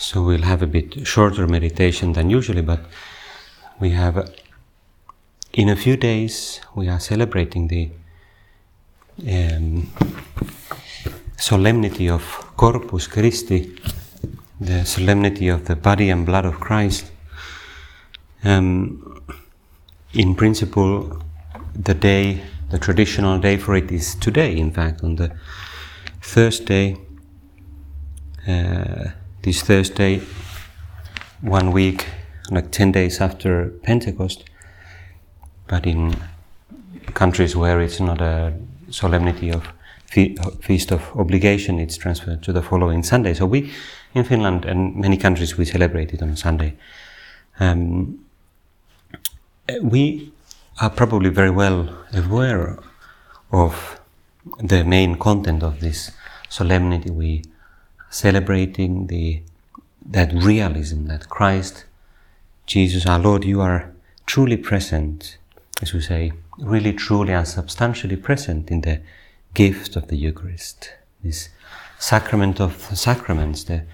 So we'll have a bit shorter meditation than usually, but we have, in a few days, we are celebrating the um, solemnity of Corpus Christi, the solemnity of the body and blood of Christ. Um, in principle, the day, the traditional day for it is today, in fact, on the Thursday. Uh, this Thursday, one week, like 10 days after Pentecost, but in countries where it's not a solemnity of fe- feast of obligation, it's transferred to the following Sunday. So we, in Finland and many countries, we celebrate it on Sunday. Um, we are probably very well aware of the main content of this solemnity. We celebrating the that realism that Christ, Jesus our Lord, you are truly present, as we say, really truly and substantially present in the gift of the Eucharist, this sacrament of sacraments, the,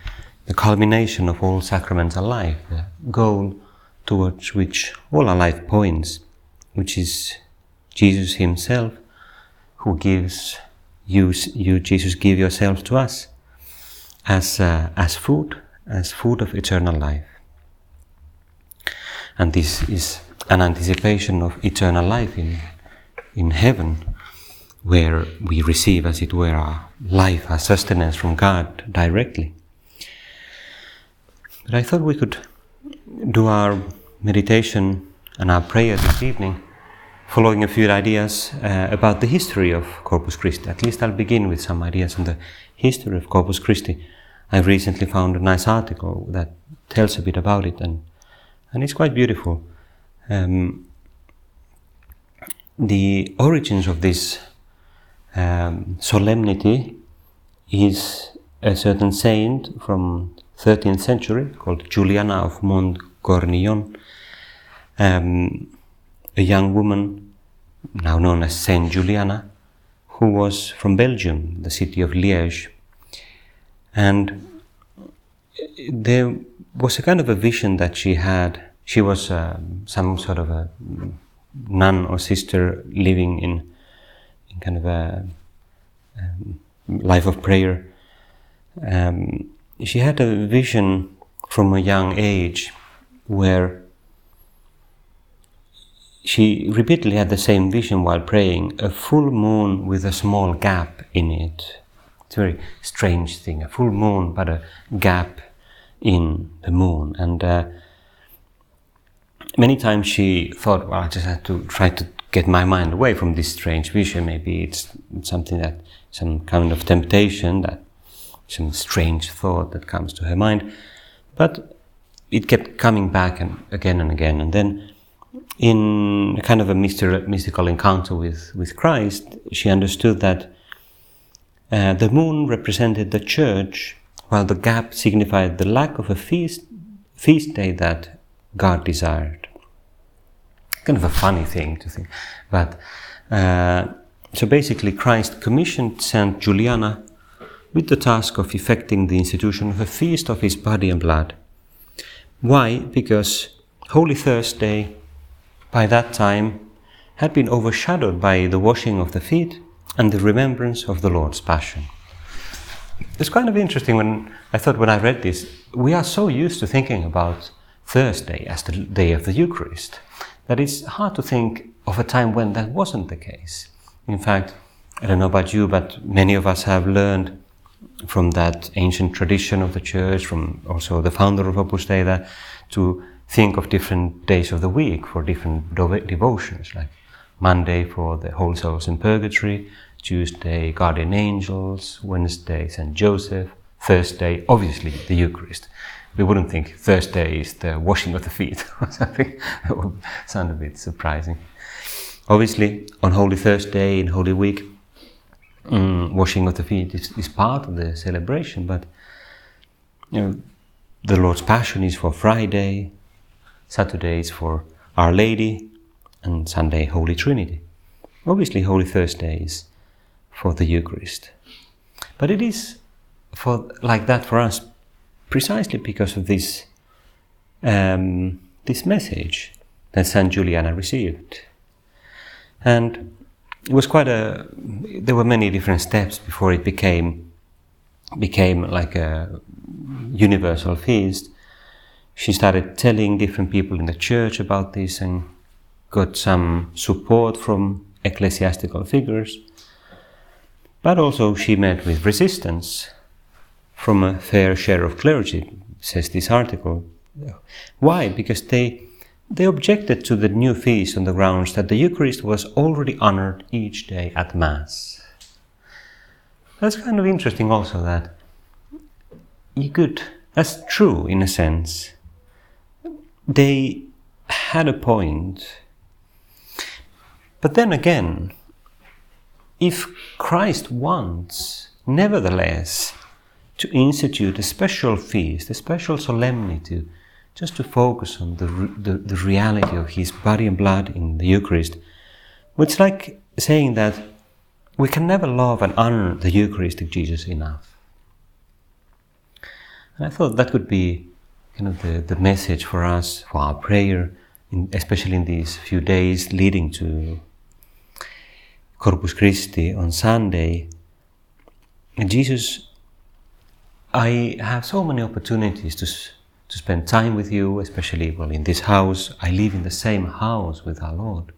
the culmination of all sacraments alive, the goal towards which all our life points, which is Jesus Himself, who gives you, you Jesus, give yourself to us as, uh, as food, as food of eternal life. And this is an anticipation of eternal life in, in heaven, where we receive, as it were, our life, our sustenance from God directly. But I thought we could do our meditation and our prayer this evening following a few ideas uh, about the history of Corpus Christi. At least I'll begin with some ideas on the history of Corpus Christi. I recently found a nice article that tells a bit about it, and and it's quite beautiful. Um, the origins of this um, solemnity is a certain saint from 13th century called Juliana of Montcornillon, um, a young woman now known as Saint Juliana, who was from Belgium, the city of Liège. And there was a kind of a vision that she had. She was uh, some sort of a nun or sister living in, in kind of a um, life of prayer. Um, she had a vision from a young age where she repeatedly had the same vision while praying a full moon with a small gap in it. It's a very strange thing a full moon, but a gap in the moon. And uh, many times she thought, well, I just had to try to get my mind away from this strange vision. Maybe it's something that, some kind of temptation, that some strange thought that comes to her mind. But it kept coming back and again and again. And then in kind of a mystical encounter with, with Christ, she understood that uh, the moon represented the church, while the gap signified the lack of a feast, feast day that God desired. Kind of a funny thing to think. But uh, so basically, Christ commissioned Saint Juliana with the task of effecting the institution of a feast of his body and blood. Why? Because Holy Thursday by that time had been overshadowed by the washing of the feet and the remembrance of the Lord's Passion. It's kind of interesting when I thought when I read this, we are so used to thinking about Thursday as the day of the Eucharist that it's hard to think of a time when that wasn't the case. In fact, I don't know about you, but many of us have learned from that ancient tradition of the church, from also the founder of Opus Dei, to think of different days of the week for different devotions, like Monday for the Holy Souls in Purgatory, Tuesday Guardian Angels, Wednesday Saint Joseph, Thursday, obviously the Eucharist. We wouldn't think Thursday is the washing of the feet or something. That would sound a bit surprising. Obviously, on Holy Thursday in Holy Week, um, washing of the feet is, is part of the celebration, but you know, the Lord's Passion is for Friday, Saturday is for Our Lady, and Sunday Holy Trinity. Obviously, Holy Thursday is for the Eucharist. But it is for like that for us precisely because of this um, this message that Saint Juliana received. And it was quite a there were many different steps before it became became like a universal feast. She started telling different people in the church about this and got some support from ecclesiastical figures. But also she met with resistance from a fair share of clergy, says this article. Why? Because they they objected to the new feast on the grounds that the Eucharist was already honored each day at Mass. That's kind of interesting also that you could, that's true in a sense. They had a point. But then again, if Christ wants, nevertheless, to institute a special feast, a special solemnity, just to focus on the, the, the, reality of His body and blood in the Eucharist, it's like saying that we can never love and honor the Eucharistic Jesus enough. And I thought that would be kind of the, the message for us, for our prayer, in, especially in these few days leading to Corpus Christi on Sunday. Jesus, I have so many opportunities to, to spend time with you, especially well in this house. I live in the same house with our Lord.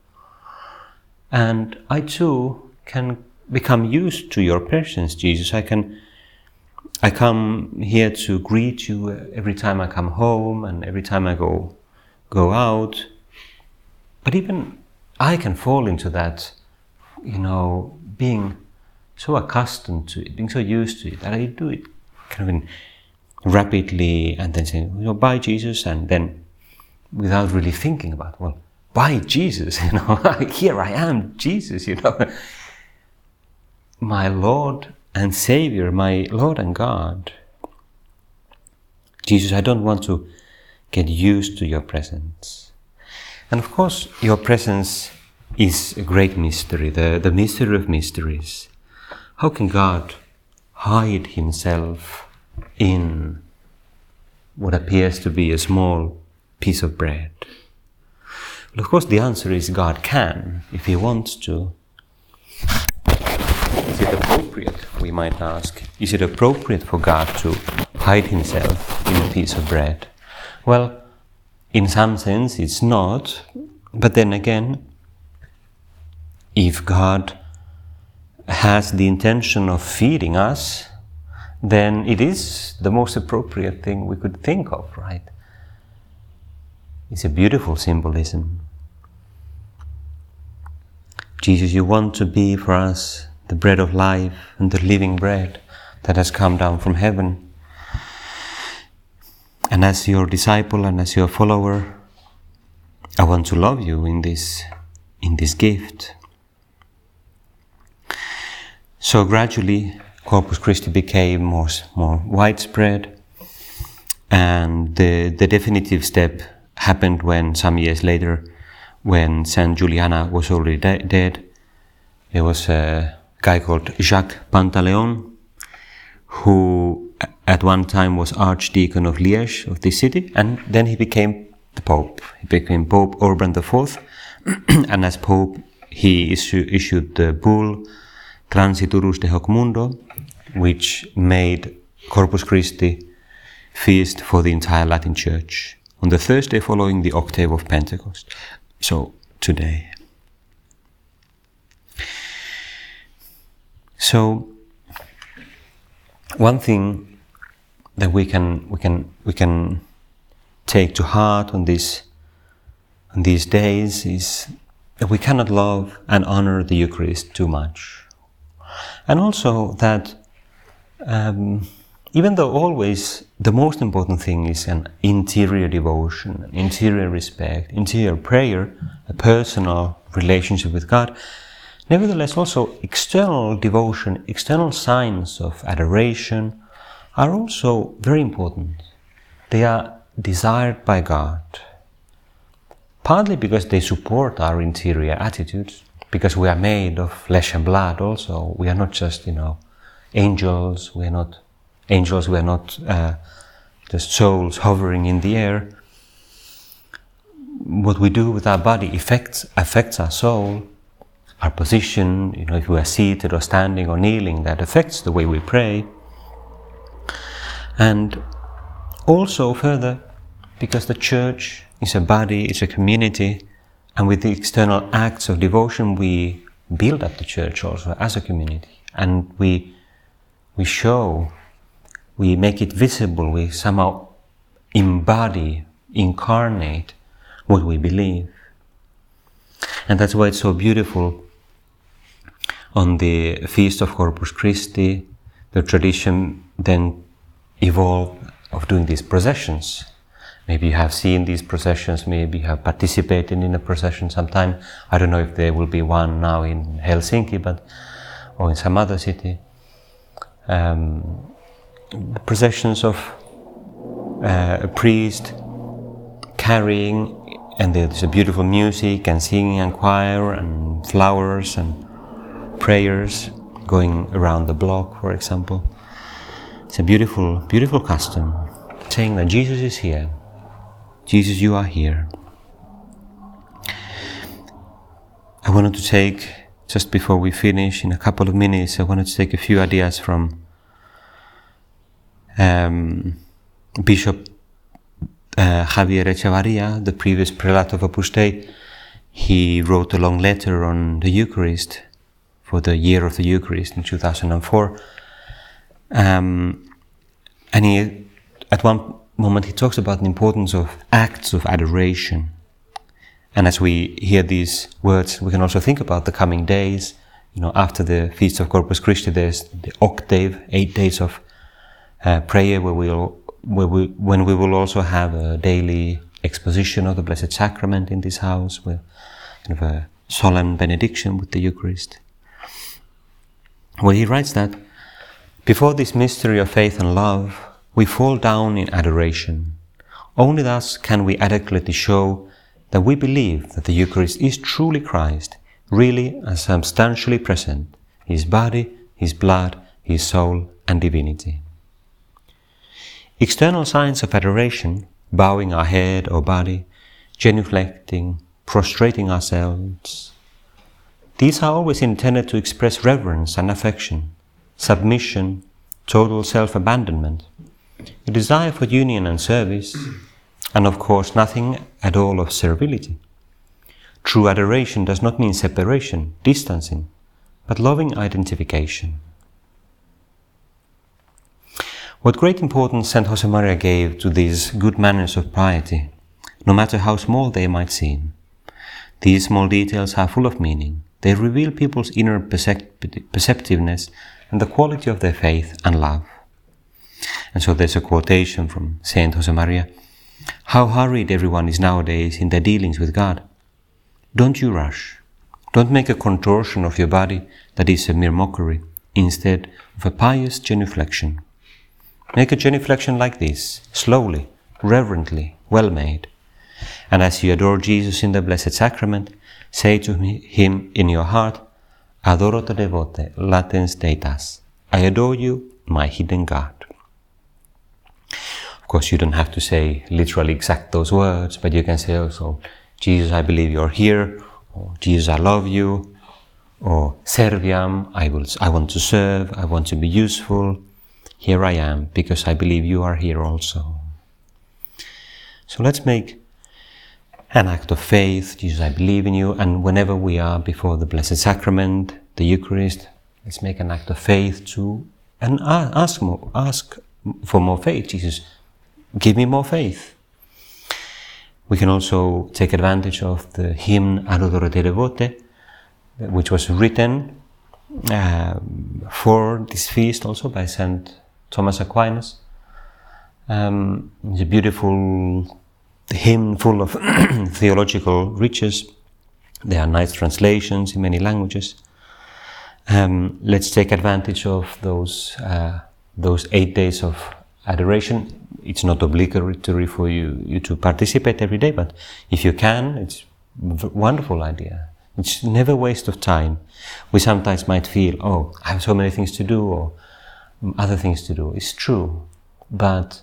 And I too can become used to your presence, Jesus. I can I come here to greet you uh, every time I come home and every time I go go out. But even I can fall into that you know, being so accustomed to it, being so used to it, that I do it kind of in rapidly and then saying, you know, bye Jesus, and then without really thinking about, well, by Jesus, you know, here I am, Jesus, you know, my Lord and Savior, my Lord and God. Jesus, I don't want to get used to your presence. And of course, your presence is a great mystery, the, the mystery of mysteries. How can God hide himself in what appears to be a small piece of bread? Well, of course, the answer is God can, if he wants to. Is it appropriate, we might ask, is it appropriate for God to hide himself in a piece of bread? Well, in some sense, it's not, but then again, if God has the intention of feeding us, then it is the most appropriate thing we could think of, right? It's a beautiful symbolism. Jesus, you want to be for us the bread of life and the living bread that has come down from heaven. And as your disciple and as your follower, I want to love you in this, in this gift. So gradually, Corpus Christi became more, more widespread, and the, the definitive step happened when some years later, when Saint Juliana was already de- dead, there was a guy called Jacques Pantaleon, who at one time was Archdeacon of Liège, of this city, and then he became the Pope. He became Pope Urban IV, and as Pope, he issu- issued the bull Transiturus de hoc mundo, which made Corpus Christi feast for the entire Latin Church on the Thursday following the octave of Pentecost. So today. So one thing that we can we can we can take to heart on this on these days is that we cannot love and honor the Eucharist too much and also that um, even though always the most important thing is an interior devotion, an interior respect, interior prayer, a personal relationship with God, nevertheless also external devotion, external signs of adoration are also very important. They are desired by God, partly because they support our interior attitudes, because we are made of flesh and blood also. We are not just, you know, angels, we are not angels, we are not uh, just souls hovering in the air. What we do with our body affects, affects our soul, our position, you know, if we are seated or standing or kneeling, that affects the way we pray. And also further, because the church is a body, it's a community, and with the external acts of devotion, we build up the church also as a community. And we, we show, we make it visible, we somehow embody, incarnate what we believe. And that's why it's so beautiful. On the Feast of Corpus Christi, the tradition then evolved of doing these processions Maybe you have seen these processions, maybe you have participated in a procession sometime. I don't know if there will be one now in Helsinki, but or in some other city. Um, processions of uh, a priest carrying, and there's a beautiful music and singing and choir and flowers and prayers going around the block, for example. It's a beautiful, beautiful custom, saying that Jesus is here. Jesus, you are here. I wanted to take, just before we finish, in a couple of minutes, I wanted to take a few ideas from um, Bishop uh, Javier Echevarria, the previous prelate of Opus Dei. He wrote a long letter on the Eucharist for the year of the Eucharist in 2004. Um, and he, at one moment he talks about the importance of acts of adoration. And as we hear these words, we can also think about the coming days. You know, after the Feast of Corpus Christi, there's the octave, eight days of uh, prayer, where we'll, where we, when we will also have a daily exposition of the Blessed Sacrament in this house, with kind of a solemn benediction with the Eucharist. Where he writes that before this mystery of faith and love, we fall down in adoration. Only thus can we adequately show that we believe that the Eucharist is truly Christ, really and substantially present, His body, His blood, His soul, and divinity. External signs of adoration, bowing our head or body, genuflecting, prostrating ourselves, these are always intended to express reverence and affection, submission, total self abandonment a desire for union and service, and of course nothing at all of servility. True adoration does not mean separation, distancing, but loving identification. What great importance Saint Josemaria gave to these good manners of piety, no matter how small they might seem. These small details are full of meaning. They reveal people's inner perceptiveness and the quality of their faith and love. And so there's a quotation from Saint Josemaria How hurried everyone is nowadays in their dealings with God. Don't you rush. Don't make a contortion of your body that is a mere mockery, instead of a pious genuflection. Make a genuflection like this, slowly, reverently, well made. And as you adore Jesus in the Blessed Sacrament, say to him in your heart, Adoro te devote, latens deitas. I adore you, my hidden God. Of course, you don't have to say literally exact those words, but you can say also, Jesus, I believe you're here, or Jesus, I love you, or Serviam, I, will, I want to serve, I want to be useful. Here I am, because I believe you are here also. So let's make an act of faith. Jesus, I believe in you. And whenever we are before the Blessed Sacrament, the Eucharist, let's make an act of faith to and ask more, ask for more faith. Jesus, give me more faith. We can also take advantage of the hymn Adoro te devote, which was written uh, for this feast also by Saint Thomas Aquinas. Um, it's a beautiful hymn full of theological riches. There are nice translations in many languages. Um, let's take advantage of those uh, those eight days of adoration. It's not obligatory for you, you to participate every day, but if you can, it's a wonderful idea. It's never waste of time. We sometimes might feel, oh, I have so many things to do or other things to do. It's true. But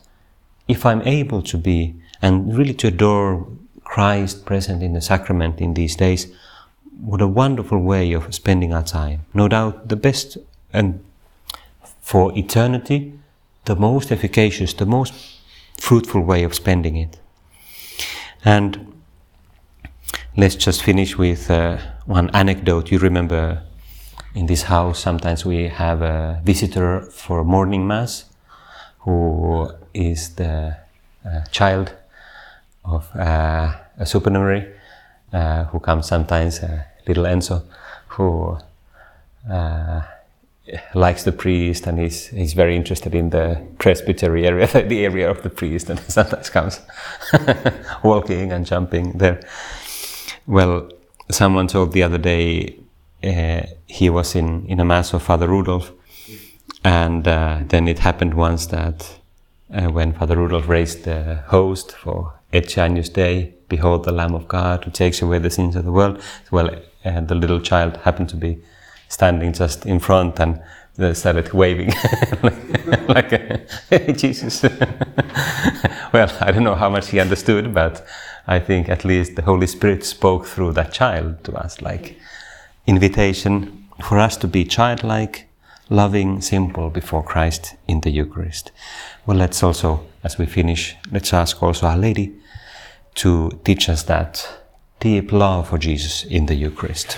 if I'm able to be and really to adore Christ present in the sacrament in these days, what a wonderful way of spending our time. No doubt the best and for eternity, the most efficacious, the most fruitful way of spending it. And let's just finish with uh, one anecdote. You remember in this house, sometimes we have a visitor for morning mass who is the uh, child of uh, a supernumerary uh, who comes sometimes, uh, little Enzo, who uh, likes the priest and he's, he's very interested in the presbytery area, the area of the priest, and sometimes comes walking and jumping there. Well, someone told the other day uh, he was in, in a mass of Father Rudolf, and uh, then it happened once that uh, when Father Rudolf raised the host for Ecce Agnus Dei, Behold the Lamb of God who takes away the sins of the world, well, uh, the little child happened to be standing just in front and they started waving like, like Jesus. well, I don't know how much he understood, but I think at least the Holy Spirit spoke through that child to us, like invitation for us to be childlike, loving, simple before Christ in the Eucharist. Well, let's also, as we finish, let's ask also Our Lady to teach us that deep love for Jesus in the Eucharist.